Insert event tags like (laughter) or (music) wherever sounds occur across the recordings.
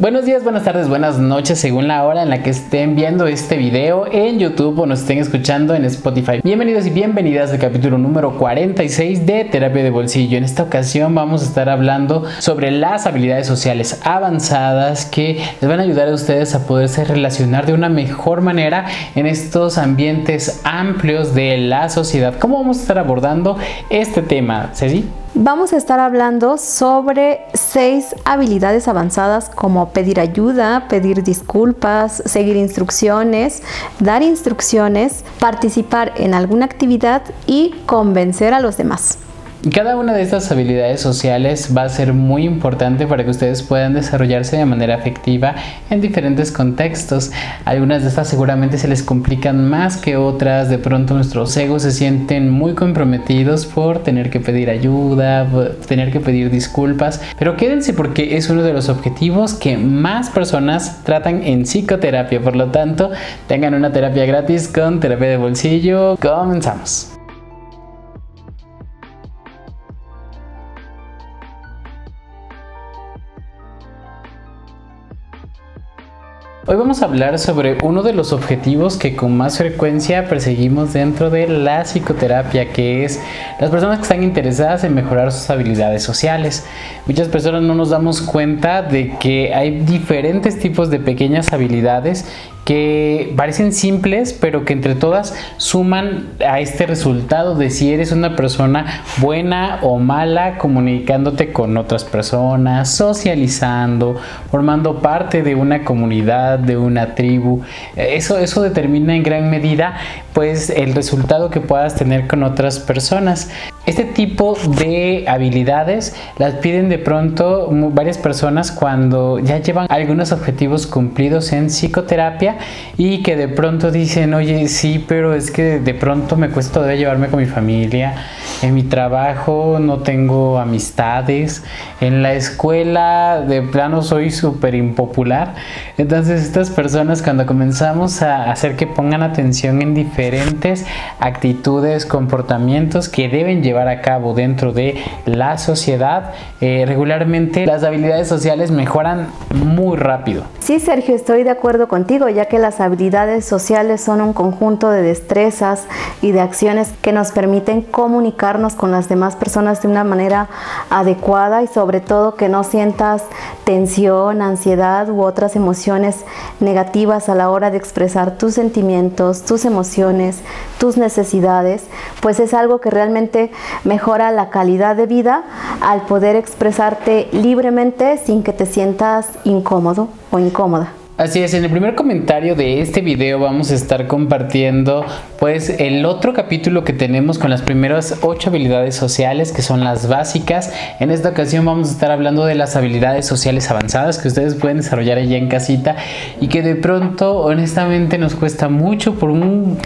Buenos días, buenas tardes, buenas noches, según la hora en la que estén viendo este video en YouTube o nos estén escuchando en Spotify. Bienvenidos y bienvenidas al capítulo número 46 de Terapia de Bolsillo. En esta ocasión vamos a estar hablando sobre las habilidades sociales avanzadas que les van a ayudar a ustedes a poderse relacionar de una mejor manera en estos ambientes amplios de la sociedad. ¿Cómo vamos a estar abordando este tema, Ceci? Vamos a estar hablando sobre seis habilidades avanzadas como pedir ayuda, pedir disculpas, seguir instrucciones, dar instrucciones, participar en alguna actividad y convencer a los demás. Cada una de estas habilidades sociales va a ser muy importante para que ustedes puedan desarrollarse de manera efectiva en diferentes contextos. Algunas de estas seguramente se les complican más que otras. De pronto nuestros egos se sienten muy comprometidos por tener que pedir ayuda, tener que pedir disculpas. Pero quédense porque es uno de los objetivos que más personas tratan en psicoterapia. Por lo tanto, tengan una terapia gratis con terapia de bolsillo. Comenzamos. Hoy vamos a hablar sobre uno de los objetivos que con más frecuencia perseguimos dentro de la psicoterapia, que es las personas que están interesadas en mejorar sus habilidades sociales. Muchas personas no nos damos cuenta de que hay diferentes tipos de pequeñas habilidades que parecen simples, pero que entre todas suman a este resultado de si eres una persona buena o mala comunicándote con otras personas, socializando, formando parte de una comunidad, de una tribu. Eso, eso determina en gran medida pues el resultado que puedas tener con otras personas. Este tipo de habilidades las piden de pronto varias personas cuando ya llevan algunos objetivos cumplidos en psicoterapia y que de pronto dicen, oye, sí, pero es que de pronto me cuesta todavía llevarme con mi familia, en mi trabajo no tengo amistades, en la escuela de plano soy súper impopular. Entonces estas personas cuando comenzamos a hacer que pongan atención en diferentes actitudes, comportamientos que deben llevar a cabo dentro de la sociedad, eh, regularmente las habilidades sociales mejoran muy rápido. Sí, Sergio, estoy de acuerdo contigo, ya que las habilidades sociales son un conjunto de destrezas y de acciones que nos permiten comunicarnos con las demás personas de una manera adecuada y sobre todo que no sientas tensión, ansiedad u otras emociones negativas a la hora de expresar tus sentimientos, tus emociones, tus necesidades, pues es algo que realmente mejora la calidad de vida al poder expresarte libremente sin que te sientas incómodo o incómoda. Así es, en el primer comentario de este video vamos a estar compartiendo pues el otro capítulo que tenemos con las primeras ocho habilidades sociales que son las básicas. En esta ocasión vamos a estar hablando de las habilidades sociales avanzadas que ustedes pueden desarrollar allá en casita y que de pronto honestamente nos cuesta mucho por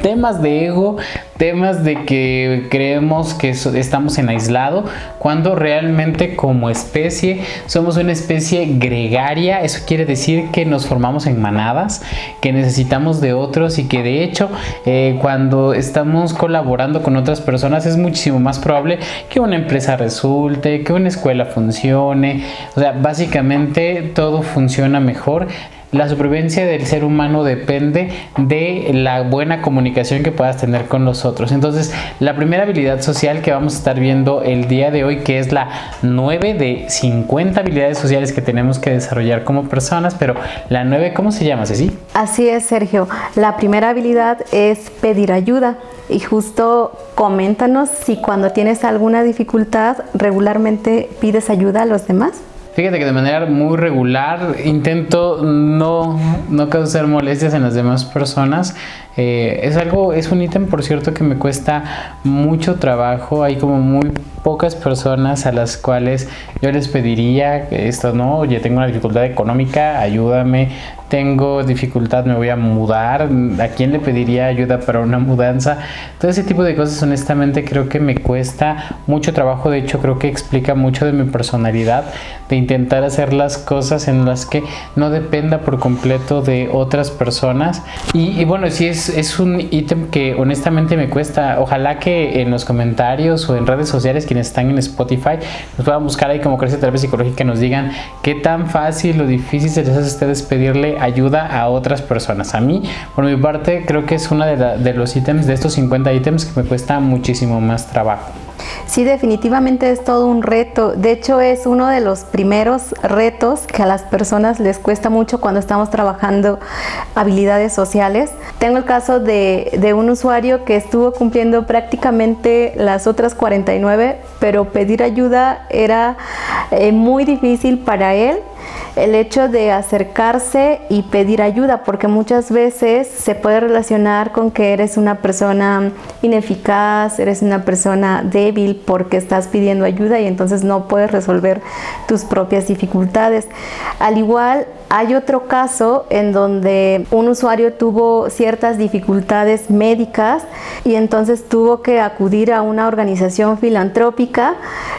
temas de ego, temas de que creemos que estamos en aislado cuando realmente como especie somos una especie gregaria, eso quiere decir que nos formamos en manadas, que necesitamos de otros y que de hecho eh, cuando estamos colaborando con otras personas es muchísimo más probable que una empresa resulte, que una escuela funcione, o sea, básicamente todo funciona mejor la supervivencia del ser humano depende de la buena comunicación que puedas tener con los otros. Entonces, la primera habilidad social que vamos a estar viendo el día de hoy, que es la 9 de 50 habilidades sociales que tenemos que desarrollar como personas, pero la 9, ¿cómo se llama, Ceci? Así es, Sergio. La primera habilidad es pedir ayuda. Y justo coméntanos si cuando tienes alguna dificultad regularmente pides ayuda a los demás. Fíjate que de manera muy regular intento no, no causar molestias en las demás personas. Eh, es algo, es un ítem por cierto que me cuesta mucho trabajo. Hay como muy pocas personas a las cuales yo les pediría esto, no, oye, tengo una dificultad económica, ayúdame, tengo dificultad, me voy a mudar, ¿a quién le pediría ayuda para una mudanza? Todo ese tipo de cosas honestamente creo que me cuesta mucho trabajo, de hecho creo que explica mucho de mi personalidad, de intentar hacer las cosas en las que no dependa por completo de otras personas. Y, y bueno, es es, es un ítem que honestamente me cuesta. Ojalá que en los comentarios o en redes sociales quienes están en Spotify nos puedan buscar ahí como Crece Terapia Psicológica nos digan qué tan fácil o difícil se les hace a ustedes pedirle ayuda a otras personas. A mí, por mi parte, creo que es uno de, de los ítems, de estos 50 ítems que me cuesta muchísimo más trabajo. Sí, definitivamente es todo un reto. De hecho, es uno de los primeros retos que a las personas les cuesta mucho cuando estamos trabajando habilidades sociales. Tengo el caso de, un usuario que estuvo cumpliendo prácticamente las otras 49, pero pedir ayuda era eh, muy difícil para él el hecho de acercarse y pedir ayuda, porque muchas veces se puede relacionar con que eres una persona ineficaz, eres una persona débil porque estás pidiendo ayuda y entonces no puedes resolver tus propias dificultades. Al igual, hay otro caso en donde un usuario tuvo ciertas dificultades médicas y entonces tuvo que acudir a una organización filantrópica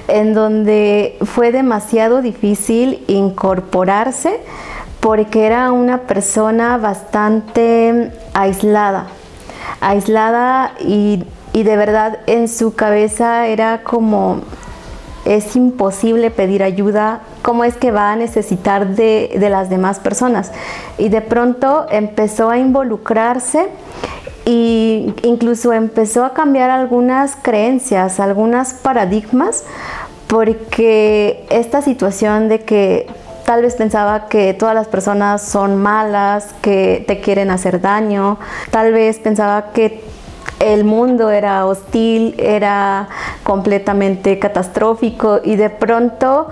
en donde fue demasiado difícil incorporarse porque era una persona bastante aislada, aislada y, y de verdad en su cabeza era como es imposible pedir ayuda, ¿cómo es que va a necesitar de, las demás personas? Y de pronto empezó a involucrarse e incluso empezó a cambiar algunas creencias, algunos paradigmas, porque esta situación de que tal vez pensaba que todas las personas son malas, que te quieren hacer daño, tal vez pensaba que el mundo era hostil, era completamente catastrófico y de pronto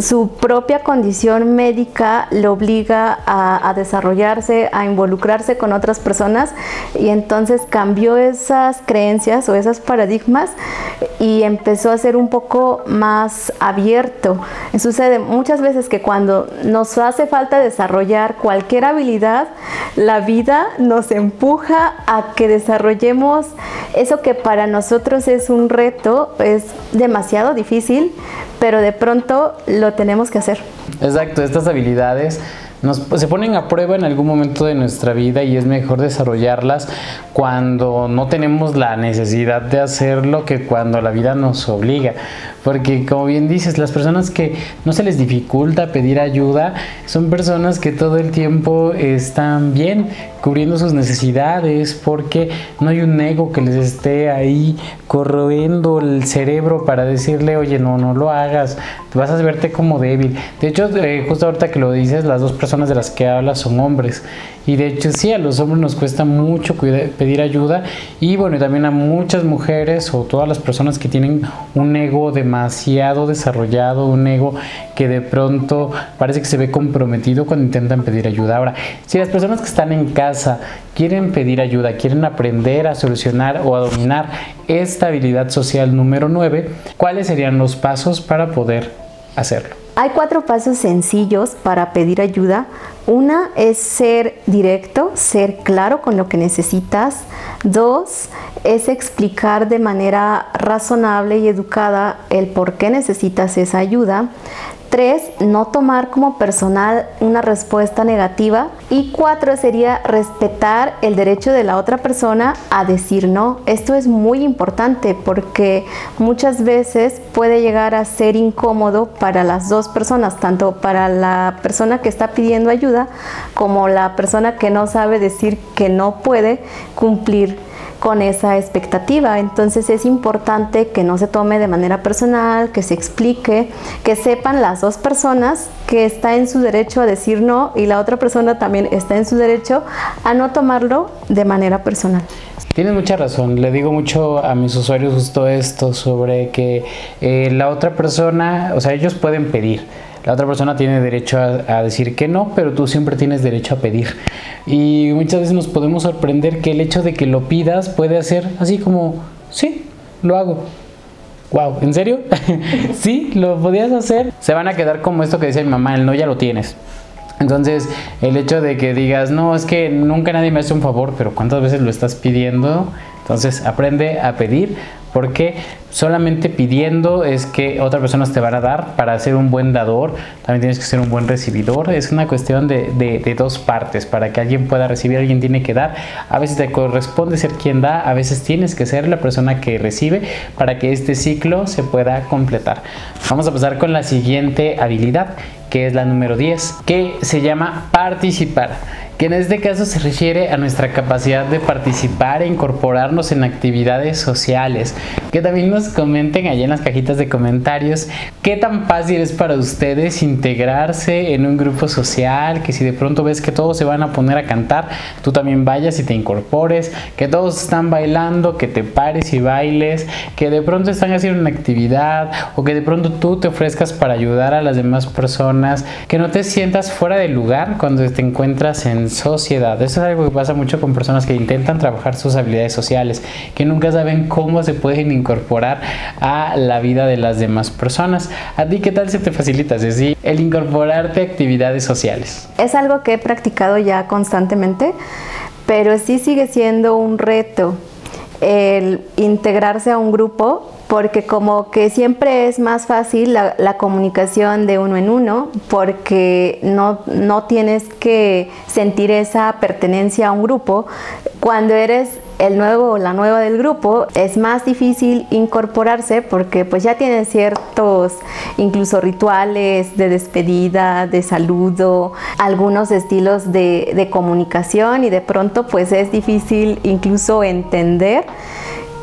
su propia condición médica lo obliga a, desarrollarse, a involucrarse con otras personas y entonces cambió esas creencias o esos paradigmas y empezó a ser un poco más abierto. Sucede muchas veces que cuando nos hace falta desarrollar cualquier habilidad, la vida nos empuja a que desarrollemos eso que para nosotros es un reto, es demasiado difícil, pero de pronto lo tenemos que hacer. Exacto, estas habilidades nos, se ponen a prueba en algún momento de nuestra vida y es mejor desarrollarlas cuando no tenemos la necesidad de hacerlo que cuando la vida nos obliga. Porque como bien dices, las personas que no se les dificulta pedir ayuda son personas que todo el tiempo están bien cubriendo sus necesidades porque no hay un ego que les esté ahí corroendo el cerebro para decirle, oye, no, no lo hagas, vas a verte como débil. De hecho, eh, justo ahorita que lo dices, las dos personas de las que hablas son hombres. Y de hecho sí, a los hombres nos cuesta mucho pedir ayuda y bueno, también a muchas mujeres o todas las personas que tienen un ego demasiado desarrollado, un ego que de pronto parece que se ve comprometido cuando intentan pedir ayuda. Ahora, si las personas que están en casa quieren pedir ayuda, quieren aprender a solucionar o a dominar esta habilidad social número 9, ¿cuáles serían los pasos para poder hacerlo? Hay cuatro pasos sencillos para pedir ayuda. Una es ser directo, ser claro con lo que necesitas. Dos es explicar de manera razonable y educada el por qué necesitas esa ayuda. Tres, no tomar como personal una respuesta negativa. Y cuatro sería respetar el derecho de la otra persona a decir no. Esto es muy importante porque muchas veces puede llegar a ser incómodo para las dos personas, tanto para la persona que está pidiendo ayuda como la persona que no sabe decir que no puede cumplir con esa expectativa. Entonces es importante que no se tome de manera personal, que se explique, que sepan las dos personas que está en su derecho a decir no y la otra persona también está en su derecho a no tomarlo de manera personal. Tienes mucha razón, le digo mucho a mis usuarios justo esto sobre que eh, la otra persona, o sea, ellos pueden pedir, la otra persona tiene derecho a, decir que no, pero tú siempre tienes derecho a pedir. Y muchas veces nos podemos sorprender que el hecho de que lo pidas puede hacer así como, sí, lo hago. Wow, ¿en serio? (laughs) sí, lo podías hacer. Se van a quedar como esto que dice mi mamá, el no ya lo tienes. Entonces, el hecho de que digas, no, es que nunca nadie me hace un favor, pero ¿cuántas veces lo estás pidiendo? Entonces, aprende a pedir porque solamente pidiendo es que otras personas te van a dar para ser un buen dador, también tienes que ser un buen recibidor, es una cuestión de, de, dos partes, para que alguien pueda recibir, alguien tiene que dar, a veces te corresponde ser quien da, a veces tienes que ser la persona que recibe para que este ciclo se pueda completar. Vamos a pasar con la siguiente habilidad, que es la número 10, que se llama participar que en este caso se refiere a nuestra capacidad de participar e incorporarnos en actividades sociales. Que también nos comenten allá en las cajitas de comentarios qué tan fácil es para ustedes integrarse en un grupo social, que si de pronto ves que todos se van a poner a cantar, tú también vayas y te incorpores, que todos están bailando, que te pares y bailes, que de pronto están haciendo una actividad o que de pronto tú te ofrezcas para ayudar a las demás personas, que no te sientas fuera de lugar cuando te encuentras en sociedad. Eso es algo que pasa mucho con personas que intentan trabajar sus habilidades sociales, que nunca saben cómo se pueden incorporar a la vida de las demás personas. ¿A ti qué tal se te facilita, Ceci, el incorporarte a actividades sociales? Es algo que he practicado ya constantemente, pero sí sigue siendo un reto el integrarse a un grupo porque como que siempre es más fácil la, comunicación de uno en uno, porque no, no tienes que sentir esa pertenencia a un grupo. Cuando eres el nuevo o la nueva del grupo es más difícil incorporarse porque pues ya tienen ciertos incluso rituales de despedida, de saludo, algunos estilos de, de comunicación y de pronto pues es difícil incluso entender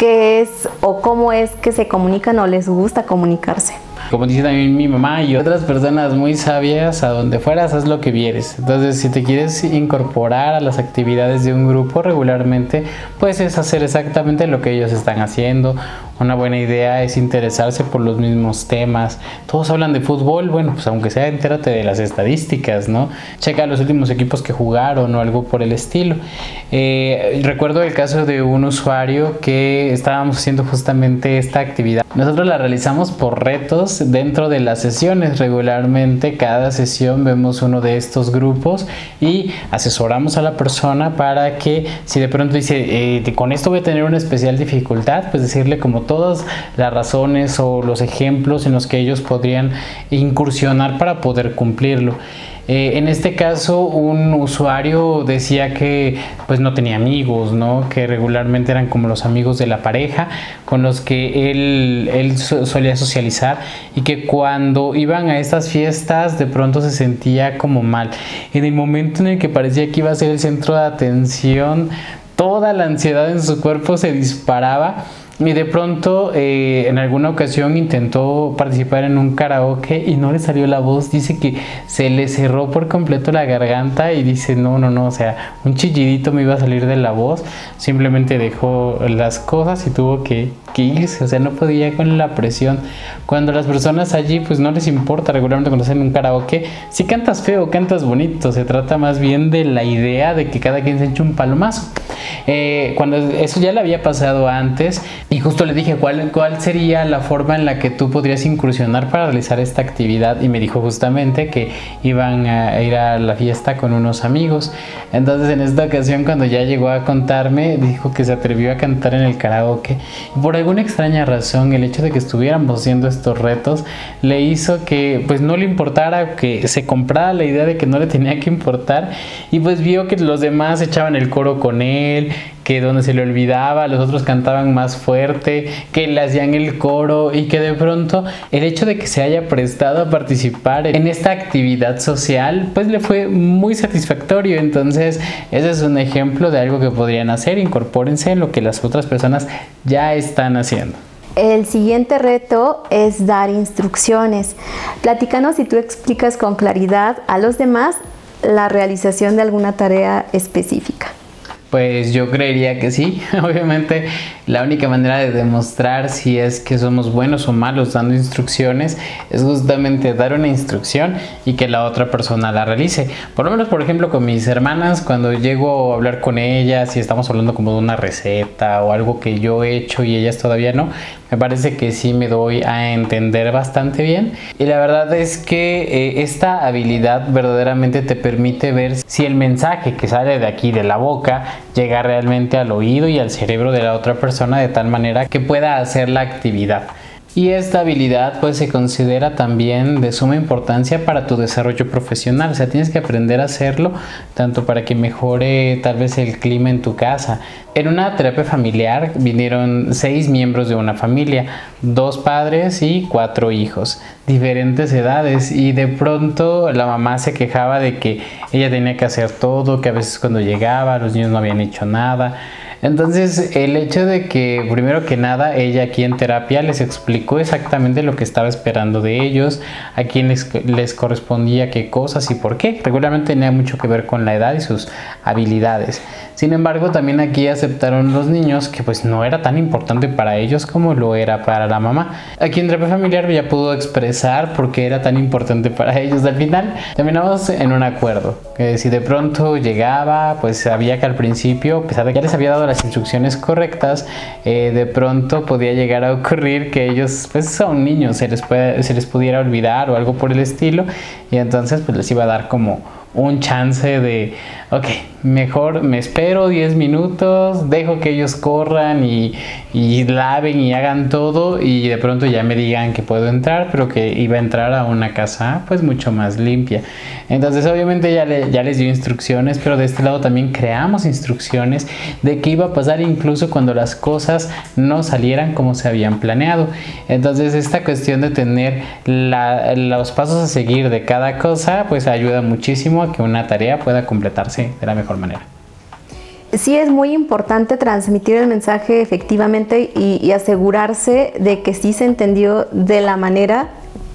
qué es o cómo es que se comunican o les gusta comunicarse. Como dice también mi mamá y otras personas muy sabias, a donde fueras haz lo que vieres. Entonces, si te quieres incorporar a las actividades de un grupo regularmente, pues es hacer exactamente lo que ellos están haciendo una buena idea es interesarse por los mismos temas. Todos hablan de fútbol, bueno, pues aunque sea entérate de las estadísticas, ¿no? Checa los últimos equipos que jugaron o algo por el estilo. Eh, recuerdo el caso de un usuario que estábamos haciendo justamente esta actividad. Nosotros la realizamos por retos dentro de las sesiones. Regularmente cada sesión vemos uno de estos grupos y asesoramos a la persona para que si de pronto dice, eh, con esto voy a tener una especial dificultad, pues decirle como todas las razones o los ejemplos en los que ellos podrían incursionar para poder cumplirlo. Eh, en este caso, un usuario decía que pues no tenía amigos, ¿no? que regularmente eran como los amigos de la pareja con los que él, él solía socializar y que cuando iban a estas fiestas de pronto se sentía como mal. En el momento en el que parecía que iba a ser el centro de atención, toda la ansiedad en su cuerpo se disparaba y de pronto, eh, en alguna ocasión intentó participar en un karaoke y no le salió la voz. Dice que se le cerró por completo la garganta y dice, no, no, no, o sea, un chillidito me iba a salir de la voz. Simplemente dejó las cosas y tuvo que, que irse, o sea, no podía con la presión. Cuando las personas allí, pues no les importa regularmente cuando hacen un karaoke, si cantas feo, cantas bonito. Se trata más bien de la idea de que cada quien se eche un palomazo. Eh, cuando eso ya le había pasado antes y justo le dije cuál, cuál sería la forma en la que tú podrías incursionar para realizar esta actividad y me dijo justamente que iban a ir a la fiesta con unos amigos. Entonces en esta ocasión cuando ya llegó a contarme dijo que se atrevió a cantar en el karaoke. Y por alguna extraña razón el hecho de que estuviéramos haciendo estos retos le hizo que pues no le importara que se comprara la idea de que no le tenía que importar. Y pues vio que los demás echaban el coro con él que donde se le olvidaba, los otros cantaban más fuerte, que le hacían el coro y que de pronto el hecho de que se haya prestado a participar en esta actividad social, pues le fue muy satisfactorio. Entonces, ese es un ejemplo de algo que podrían hacer, incorpórense en lo que las otras personas ya están haciendo. El siguiente reto es dar instrucciones. Platícanos si tú explicas con claridad a los demás la realización de alguna tarea específica. Pues yo creería que sí. (laughs) Obviamente la única manera de demostrar si es que somos buenos o malos dando instrucciones es justamente dar una instrucción y que la otra persona la realice. Por lo menos, por ejemplo, con mis hermanas, cuando llego a hablar con ellas y estamos hablando como de una receta o algo que yo he hecho y ellas todavía no, me parece que sí me doy a entender bastante bien. Y la verdad es que eh, esta habilidad verdaderamente te permite ver si el mensaje que sale de aquí de la boca llegar realmente al oído y al cerebro de la otra persona de tal manera que pueda hacer la actividad. Y esta habilidad pues se considera también de suma importancia para tu desarrollo profesional, o sea, tienes que aprender a hacerlo tanto para que mejore tal vez el clima en tu casa. En una terapia familiar vinieron seis miembros de una familia, dos padres y cuatro hijos, diferentes edades y de pronto la mamá se quejaba de que ella tenía que hacer todo, que a veces cuando llegaba los niños no habían hecho nada. Entonces, el hecho de que, primero que nada, ella aquí en terapia les explicó exactamente lo que estaba esperando de ellos, a quién les, correspondía qué cosas y por qué. Regularmente tenía mucho que ver con la edad y sus habilidades. Sin embargo, también aquí aceptaron los niños que pues no era tan importante para ellos como lo era para la mamá. Aquí en terapia familiar ya pudo expresar por qué era tan importante para ellos. Al final terminamos en un acuerdo, que si de pronto llegaba, pues sabía que al principio, a pesar de que ya les había dado la las instrucciones correctas, eh, de pronto podía llegar a ocurrir que ellos pues son niños, se les, puede, se les pudiera olvidar o algo por el estilo y entonces pues les iba a dar como un chance de, ok, mejor me espero 10 minutos, dejo que ellos corran y, y, laven y hagan todo y de pronto ya me digan que puedo entrar, pero que iba a entrar a una casa pues mucho más limpia. Entonces obviamente ya, ya les dio instrucciones, pero de este lado también creamos instrucciones de qué iba a pasar incluso cuando las cosas no salieran como se habían planeado. Entonces esta cuestión de tener los pasos a seguir de cada cosa pues ayuda muchísimo a que una tarea pueda completarse de la mejor manera. Sí es muy importante transmitir el mensaje efectivamente y, asegurarse de que sí se entendió de la manera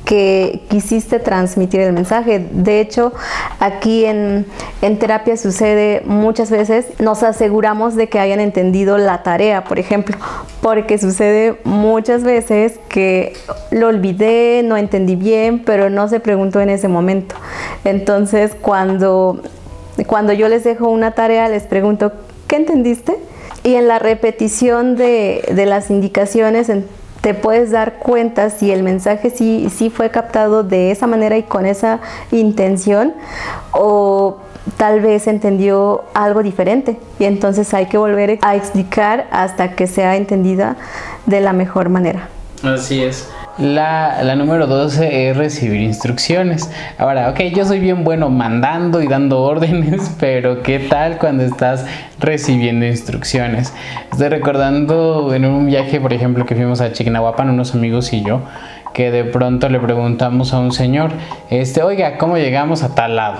que quisiste transmitir el mensaje. De hecho, aquí en, en, terapia sucede muchas veces, nos aseguramos de que hayan entendido la tarea, por ejemplo, porque sucede muchas veces que lo olvidé, no entendí bien, pero no se preguntó en ese momento. Entonces, cuando, cuando yo les dejo una tarea, les pregunto, ¿qué entendiste? Y en la repetición de, de las indicaciones, te puedes dar cuenta si el mensaje sí, sí fue captado de esa manera y con esa intención o tal vez entendió algo diferente y entonces hay que volver a explicar hasta que sea entendida de la mejor manera. Así es. La, la, número 12 es recibir instrucciones. Ahora, ok, yo soy bien bueno mandando y dando (laughs) órdenes, pero ¿qué tal cuando estás recibiendo instrucciones? Estoy recordando en un viaje, por ejemplo, que fuimos a Chiquinahuapan, unos amigos y yo, que de pronto le preguntamos a un señor, este, oiga, ¿cómo llegamos a tal lado?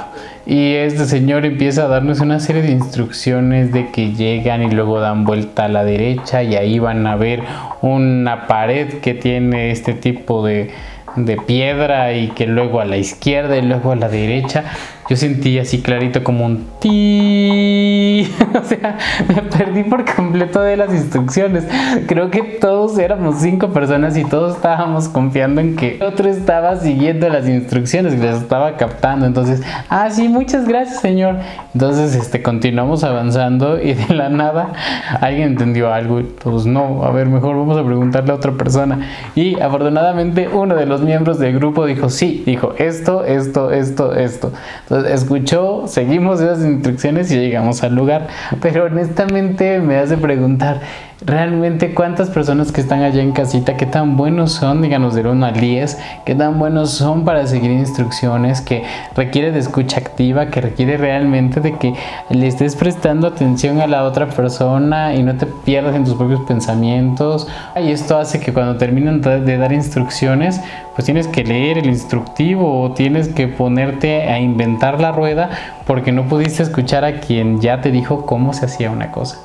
Y este señor empieza a darnos una serie de instrucciones de que llegan y luego dan vuelta a la derecha y ahí van a ver una pared que tiene este tipo de, de piedra y que luego a la izquierda y luego a la derecha yo sentí así clarito como un ti. (laughs) o sea, me perdí por completo de las instrucciones. Creo que todos éramos cinco personas y todos estábamos confiando en que otro estaba siguiendo las instrucciones y las estaba captando. Entonces, ah, sí, muchas gracias, señor. Entonces, este, continuamos avanzando y de la nada alguien entendió algo. Pues no, a ver, mejor vamos a preguntarle a otra persona. Y afortunadamente uno de los miembros del grupo dijo, sí, dijo esto, esto, esto, esto. Entonces, escuchó, seguimos esas instrucciones y llegamos al lugar. Pero honestamente me hace preguntar, realmente cuántas personas que están allá en casita, qué tan buenos son, díganos de 1 al 10, qué tan buenos son para seguir instrucciones, que requiere de escucha activa, que requiere realmente de que le estés prestando atención a la otra persona y no te pierdas en tus propios pensamientos. Y esto hace que cuando terminan de dar instrucciones, pues tienes que leer el instructivo o tienes que ponerte a inventar la rueda porque no pudiste escuchar a quien ya te dijo cómo se hacía una cosa.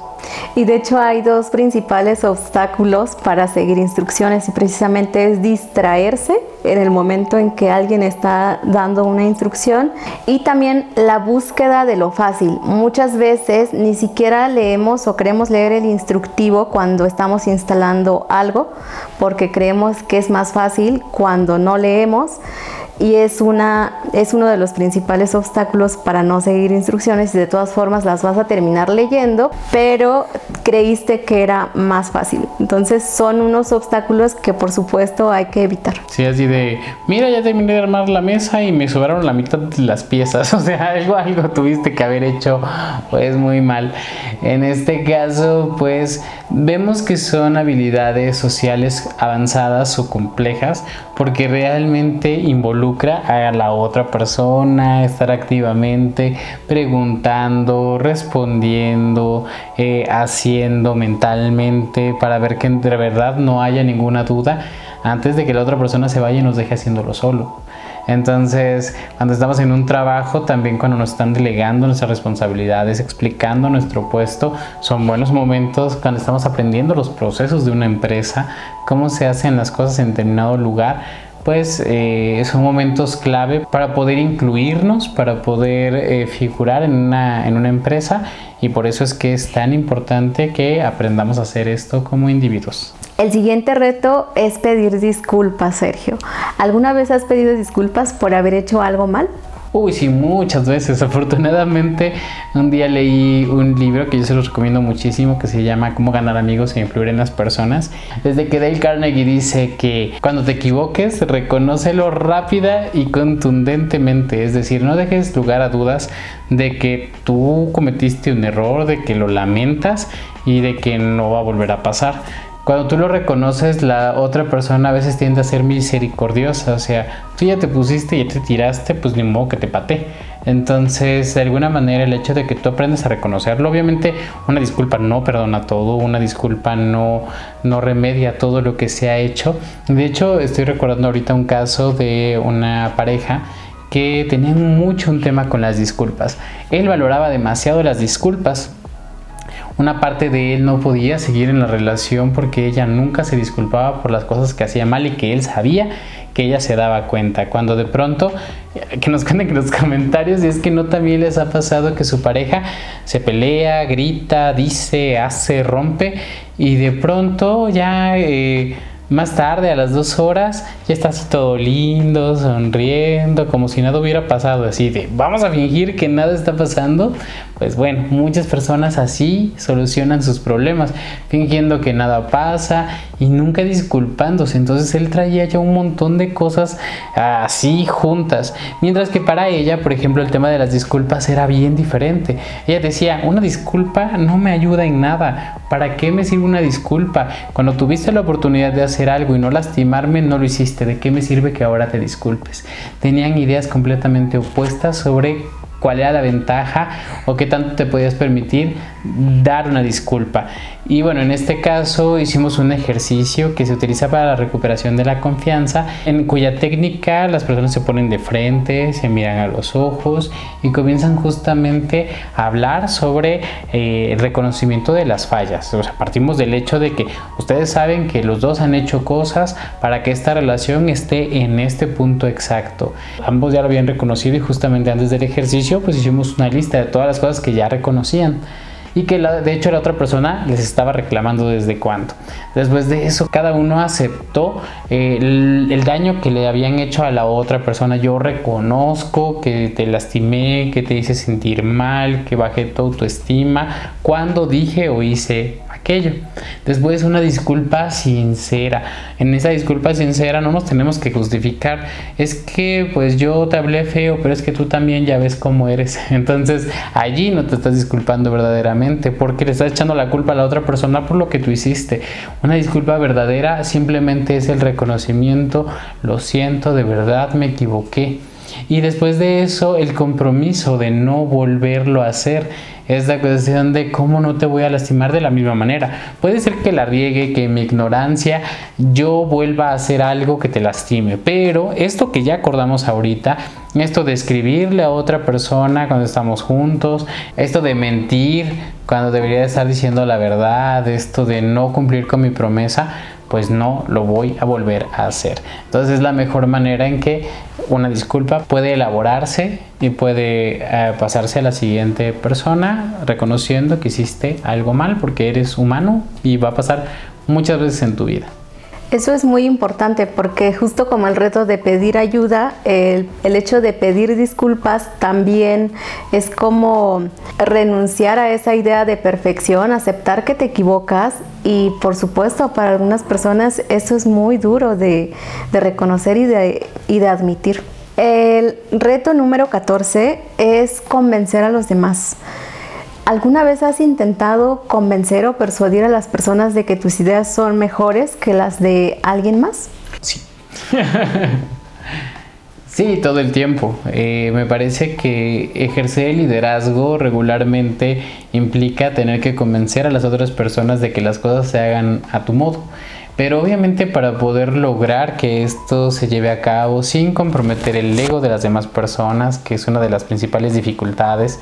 Y de hecho hay dos principales obstáculos para seguir instrucciones y precisamente es distraerse en el momento en que alguien está dando una instrucción y también la búsqueda de lo fácil. Muchas veces ni siquiera leemos o queremos leer el instructivo cuando estamos instalando algo porque creemos que es más fácil cuando no leemos y es, una, es uno de los principales obstáculos para no seguir instrucciones y de todas formas las vas a terminar leyendo, pero creíste que era más fácil. Entonces son unos obstáculos que por supuesto hay que evitar. Sí, así de, mira, ya terminé de armar la mesa y me sobraron la mitad de las piezas. (laughs) O sea, algo, algo tuviste que haber hecho pues muy mal. En este caso, pues vemos que son habilidades sociales avanzadas o complejas porque realmente involucra a la otra persona, estar activamente preguntando, respondiendo, eh, haciendo mentalmente para ver que de verdad no haya ninguna duda antes de que la otra persona se vaya y nos deje haciéndolo solo. Entonces, cuando estamos en un trabajo, también cuando nos están delegando nuestras responsabilidades, explicando nuestro puesto, son buenos momentos cuando estamos aprendiendo los procesos de una empresa, cómo se hacen las cosas en determinado lugar pues eh, son momentos clave para poder incluirnos, para poder eh, figurar en una, en una empresa y por eso es que es tan importante que aprendamos a hacer esto como individuos. El siguiente reto es pedir disculpas, Sergio. ¿Alguna vez has pedido disculpas por haber hecho algo mal? Uy, sí, muchas veces. (laughs) Afortunadamente, un día leí un libro que yo se los recomiendo muchísimo que se llama Cómo ganar amigos e influir en las personas. Desde que Dale Carnegie dice que cuando te equivoques, reconócelo rápida y contundentemente. Es decir, no dejes lugar a dudas de que tú cometiste un error, de que lo lamentas y de que no va a volver a pasar cuando tú lo reconoces, la otra persona a veces tiende a ser misericordiosa. O sea, tú ya te pusiste ya te tiraste, pues ni modo que te paté. Entonces, de alguna manera, el hecho de que tú aprendes a reconocerlo, obviamente, una disculpa no perdona todo, una disculpa no, no remedia todo lo que se ha hecho. De hecho, estoy recordando ahorita un caso de una pareja que tenía mucho un tema con las disculpas. Él valoraba demasiado las disculpas una parte de él no podía seguir en la relación porque ella nunca se disculpaba por las cosas que hacía mal y que él sabía que ella se daba cuenta. Cuando de pronto, que nos (laughs) cuenten en los comentarios, y es que no también les ha pasado que su pareja se pelea, grita, dice, hace, rompe, y de pronto ya... Eh, más tarde, a las dos horas, ya está así todo lindo, sonriendo, como si nada hubiera pasado, así de, vamos a fingir que nada está pasando. Pues bueno, muchas personas así solucionan sus problemas, fingiendo que nada pasa y nunca disculpándose. Entonces él traía ya un montón de cosas así juntas. Mientras que para ella, por ejemplo, el tema de las disculpas era bien diferente. Ella decía, una disculpa no me ayuda en nada. ¿Para qué me sirve una disculpa? Cuando tuviste la oportunidad de hacer algo y no lastimarme, no lo hiciste. ¿De qué me sirve que ahora te disculpes? Tenían ideas completamente opuestas sobre cuál era la ventaja o qué tanto te podías permitir dar una disculpa. Y bueno, en este caso hicimos un ejercicio que se utiliza para la recuperación de la confianza, en cuya técnica las personas se ponen de frente, se miran a los ojos y comienzan justamente a hablar sobre eh, el reconocimiento de las fallas. O sea, partimos del hecho de que ustedes saben que los dos han hecho cosas para que esta relación esté en este punto exacto. Ambos ya lo habían reconocido y justamente antes del ejercicio pues hicimos una lista de todas las cosas que ya reconocían y que la, de hecho la otra persona les estaba reclamando desde cuándo. Después de eso, cada uno aceptó eh, el, daño que le habían hecho a la otra persona. Yo reconozco que te lastimé, que te hice sentir mal, que bajé tu autoestima cuando dije o hice aquello. Después una disculpa sincera. En esa disculpa sincera no nos tenemos que justificar. Es que pues yo te hablé feo, pero es que tú también ya ves cómo eres. (laughs) Entonces allí no te estás disculpando verdaderamente porque le estás echando la culpa a la otra persona por lo que tú hiciste. Una disculpa verdadera simplemente es el reconocimiento, lo siento, de verdad me equivoqué. Y después de eso, el compromiso de no volverlo a hacer es la cuestión de cómo no te voy a lastimar de la misma manera. Puede ser que la riegue, que mi ignorancia yo vuelva a hacer algo que te lastime, pero esto que ya acordamos ahorita, esto de escribirle a otra persona cuando estamos juntos, esto de mentir cuando debería estar diciendo la verdad, esto de no cumplir con mi promesa, pues no lo voy a volver a hacer. Entonces es la mejor manera en que una disculpa puede elaborarse y puede eh, pasarse a la siguiente persona reconociendo que hiciste algo mal porque eres humano y va a pasar muchas veces en tu vida. Eso es muy importante porque justo como el reto de pedir ayuda, el, hecho de pedir disculpas también es como renunciar a esa idea de perfección, aceptar que te equivocas y por supuesto para algunas personas eso es muy duro de, reconocer y de, y de admitir. El reto número 14 es convencer a los demás. ¿Alguna vez has intentado convencer o persuadir a las personas de que tus ideas son mejores que las de alguien más? Sí. sí, todo el tiempo. Eh, me parece que ejercer el liderazgo regularmente implica tener que convencer a las otras personas de que las cosas se hagan a tu modo. Pero obviamente para poder lograr que esto se lleve a cabo sin comprometer el ego de las demás personas, que es una de las principales dificultades,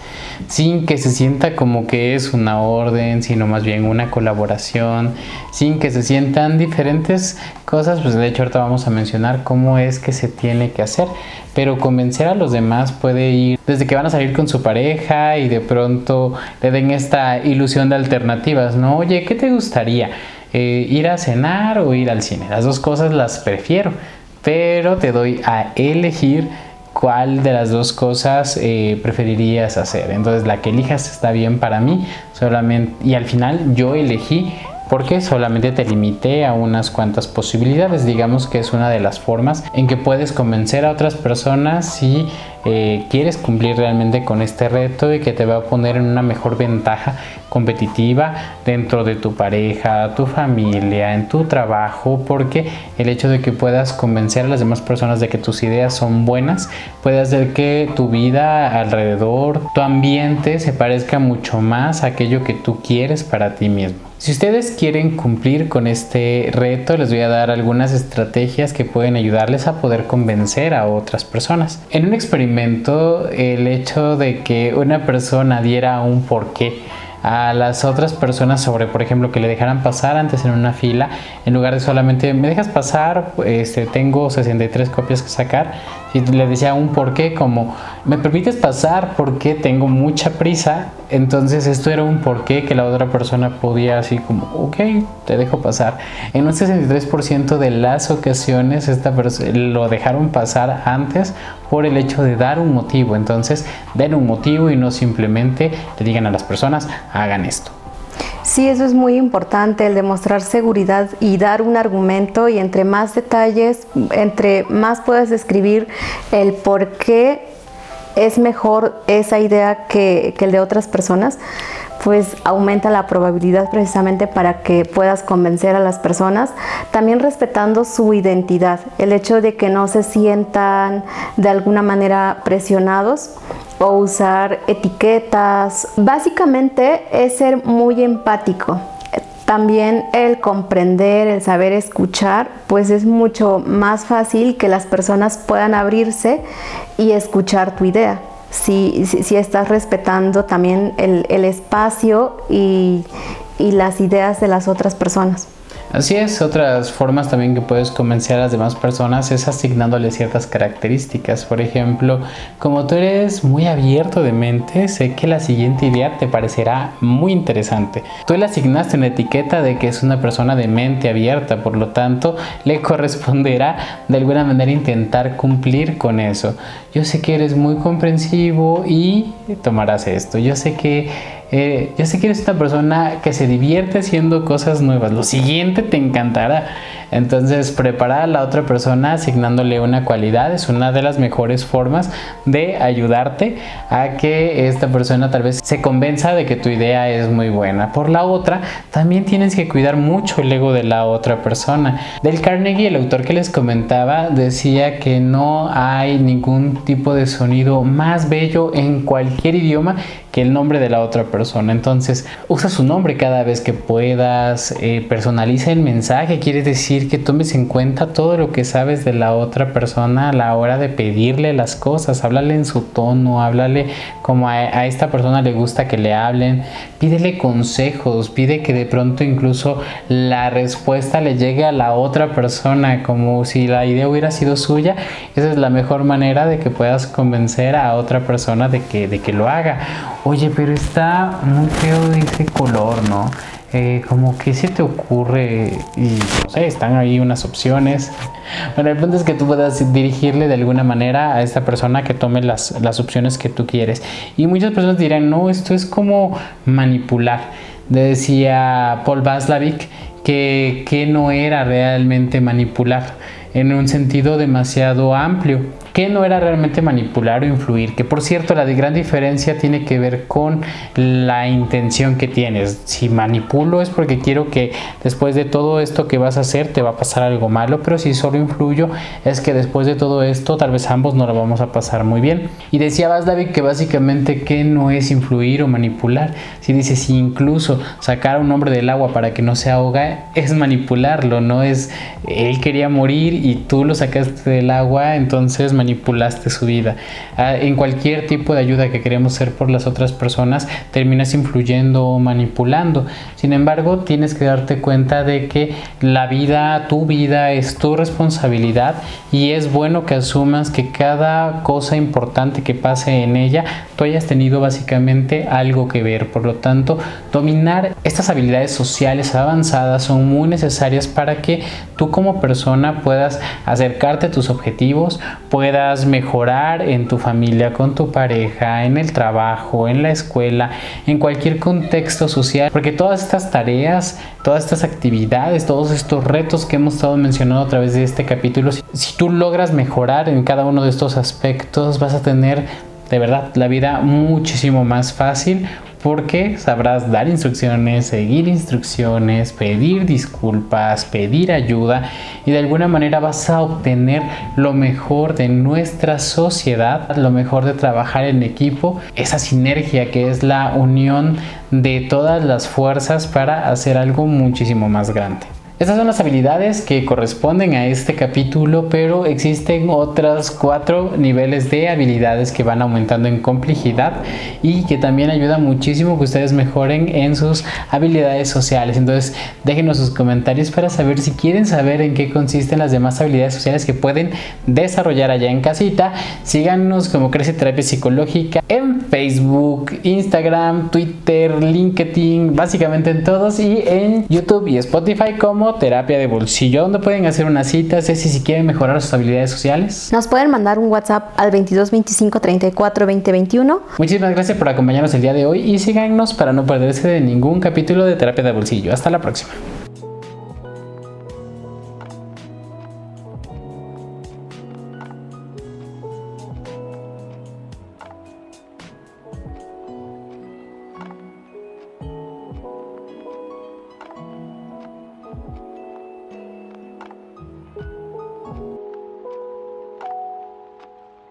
sin que se sienta como que es una orden, sino más bien una colaboración, sin que se sientan diferentes cosas, pues de hecho ahorita vamos a mencionar cómo es que se tiene que hacer, pero convencer a los demás puede ir desde que van a salir con su pareja y de pronto le den esta ilusión de alternativas, ¿no? Oye, ¿qué te gustaría? Eh, ir a cenar o ir al cine. Las dos cosas las prefiero, pero te doy a elegir cuál de las dos cosas eh, preferirías hacer. Entonces la que elijas está bien para mí, solamente y al final yo elegí porque solamente te limité a unas cuantas posibilidades. Digamos que es una de las formas en que puedes convencer a otras personas si eh, quieres cumplir realmente con este reto y que te va a poner en una mejor ventaja competitiva dentro de tu pareja, tu familia, en tu trabajo, porque el hecho de que puedas convencer a las demás personas de que tus ideas son buenas puede hacer que tu vida alrededor, tu ambiente se parezca mucho más a aquello que tú quieres para ti mismo. Si ustedes quieren cumplir con este reto, les voy a dar algunas estrategias que pueden ayudarles a poder convencer a otras personas. En un experimento el hecho de que una persona diera un porqué a las otras personas sobre, por ejemplo, que le dejaran pasar antes en una fila, en lugar de solamente me dejas pasar, este, tengo 63 copias que sacar, y le decía un porqué como, me permites pasar porque tengo mucha prisa, entonces esto era un porqué que la otra persona podía así como, ok, te dejo pasar. En un 63% de las ocasiones esta lo dejaron pasar antes por el hecho de dar un motivo, entonces den un motivo y no simplemente le digan a las personas, hagan esto. Sí, eso es muy importante, el demostrar seguridad y dar un argumento y entre más detalles, entre más puedas describir el por qué es mejor esa idea que, que el de otras personas, pues aumenta la probabilidad precisamente para que puedas convencer a las personas, también respetando su identidad, el hecho de que no se sientan de alguna manera presionados o usar etiquetas. Básicamente es ser muy empático. También el comprender, el saber escuchar, pues es mucho más fácil que las personas puedan abrirse y escuchar tu idea si, si, estás respetando también el, el espacio y, y las ideas de las otras personas. Así es, otras formas también que puedes convencer a las demás personas es asignándole ciertas características. Por ejemplo, como tú eres muy abierto de mente, sé que la siguiente idea te parecerá muy interesante. Tú le asignaste una etiqueta de que es una persona de mente abierta, por lo tanto, le (laughs) corresponderá de alguna manera intentar cumplir con eso. Yo sé que eres muy comprensivo y tomarás esto. Yo sé que eh, yo sé que eres una persona que se divierte haciendo cosas nuevas. Lo siguiente te encantará. Entonces, preparar a la otra persona asignándole una cualidad es una de las mejores formas de ayudarte a que esta persona tal vez se convenza de que tu idea es muy buena. Por la otra, también tienes que cuidar mucho el ego de la otra persona. Del Carnegie, el autor que les comentaba, decía que no hay ningún tipo de sonido más bello en cualquier idioma que el nombre de la otra persona. Entonces, usa su nombre cada vez que puedas, eh, personaliza el mensaje, quiere decir que tomes en cuenta todo lo que sabes de la otra persona a la hora de pedirle las cosas, háblale en su tono, háblale como a, a esta persona le gusta que le hablen, pídele consejos, pide que de pronto incluso la respuesta le llegue a la otra persona como si la idea hubiera sido suya. Esa es la mejor manera de que puedas convencer a otra persona de que, de que lo haga oye, pero está muy feo ese color, ¿no? eh, como que se te ocurre y no sé, están ahí unas opciones. Bueno, el punto es que tú puedas dirigirle de alguna manera a esta persona que tome las, las opciones que tú quieres. Y muchas personas dirán, no, esto es como manipular. Decía Paul Vaslavik que, que no era realmente manipular en un sentido demasiado amplio que no era realmente manipular o influir, que por cierto la gran diferencia tiene que ver con la intención que tienes. Si manipulo es porque quiero que después de todo esto que vas a hacer te va a pasar algo malo, pero si solo influyo es que después de todo esto tal vez ambos no lo vamos a pasar muy bien. Y decía David que básicamente que no es influir o manipular. Si dice si incluso sacar a un hombre del agua para que no se ahoga es manipularlo, no es él quería morir y tú lo sacaste del agua, entonces manipulaste su vida. Ah, en cualquier tipo de ayuda que queremos hacer por las otras personas, terminas influyendo o manipulando. Sin embargo, tienes que darte cuenta de que la vida, tu vida, es tu responsabilidad y es bueno que asumas que cada cosa importante que pase en ella, tú hayas tenido básicamente algo que ver. Por lo tanto, dominar estas habilidades sociales avanzadas son muy necesarias para que tú como persona puedas acercarte a tus objetivos, puedas puedas mejorar en tu familia, con tu pareja, en el trabajo, en la escuela, en cualquier contexto social, porque todas estas tareas, todas estas actividades, todos estos retos que hemos estado mencionando a través de este capítulo, si, si tú logras mejorar en cada uno de estos aspectos, vas a tener de verdad la vida muchísimo más fácil porque sabrás dar instrucciones, seguir instrucciones, pedir disculpas, pedir ayuda y de alguna manera vas a obtener lo mejor de nuestra sociedad, lo mejor de trabajar en equipo, esa sinergia que es la unión de todas las fuerzas para hacer algo muchísimo más grande. Estas son las habilidades que corresponden a este capítulo, pero existen otras cuatro niveles de habilidades que van aumentando en complejidad y que también ayudan muchísimo que ustedes mejoren en sus habilidades sociales. Entonces, déjenos sus comentarios para saber si quieren saber en qué consisten las demás habilidades sociales que pueden desarrollar allá en casita. Síganos como Crece Terapia Psicológica en Facebook, Instagram, Twitter, LinkedIn, básicamente en todos y en YouTube y Spotify como terapia de bolsillo. ¿Dónde pueden hacer una cita? Ceci, si quieren mejorar sus habilidades sociales. Nos pueden mandar un WhatsApp al 22 25 34 20 21. Muchísimas gracias por acompañarnos el día de hoy y síganos para no perderse de ningún capítulo de terapia de bolsillo. Hasta la próxima.